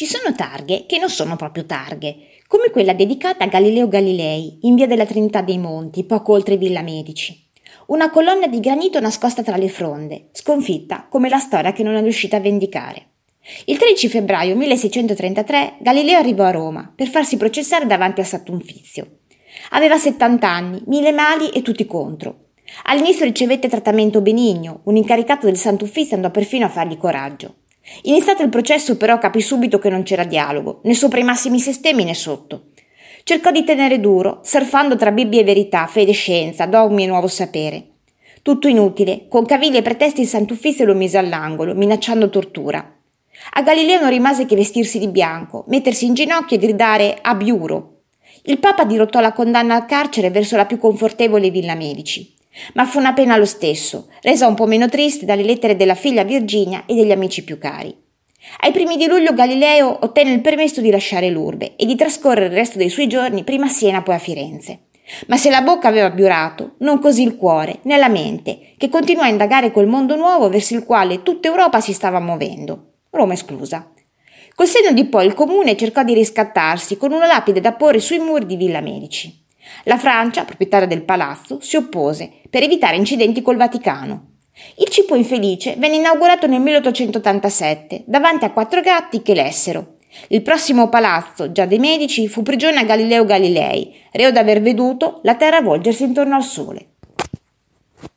Ci sono targhe che non sono proprio targhe, come quella dedicata a Galileo Galilei, in via della Trinità dei Monti, poco oltre Villa Medici. Una colonna di granito nascosta tra le fronde, sconfitta come la storia che non è riuscita a vendicare. Il 13 febbraio 1633 Galileo arrivò a Roma per farsi processare davanti a Sant'Unfizio. Aveva 70 anni, mille mali e tutti contro. All'inizio ricevette trattamento benigno, un incaricato del Sant'Uffizio andò perfino a fargli coraggio. Iniziato il processo però capì subito che non c'era dialogo, né sopra i massimi sistemi né sotto. Cercò di tenere duro, surfando tra Bibbia e verità, fede e scienza, dogmi e nuovo sapere. Tutto inutile, con cavilli e pretesti il Sant'Uffizio lo mise all'angolo, minacciando tortura. A Galileo non rimase che vestirsi di bianco, mettersi in ginocchio e gridare abiuro. Il Papa dirottò la condanna al carcere verso la più confortevole Villa Medici. Ma fu una pena lo stesso, resa un po' meno triste dalle lettere della figlia Virginia e degli amici più cari. Ai primi di luglio Galileo ottenne il permesso di lasciare l'urbe e di trascorrere il resto dei suoi giorni prima a Siena poi a Firenze. Ma se la bocca aveva biurato, non così il cuore, né la mente, che continuò a indagare quel mondo nuovo verso il quale tutta Europa si stava muovendo, Roma esclusa. Col senno di poi il comune cercò di riscattarsi con una lapide da porre sui muri di Villa Medici. La Francia, proprietaria del palazzo, si oppose per evitare incidenti col Vaticano. Il cibo infelice venne inaugurato nel 1887 davanti a quattro gatti che lessero. Il prossimo palazzo, già dei Medici, fu prigione a Galileo Galilei, reo d'aver veduto la terra volgersi intorno al sole.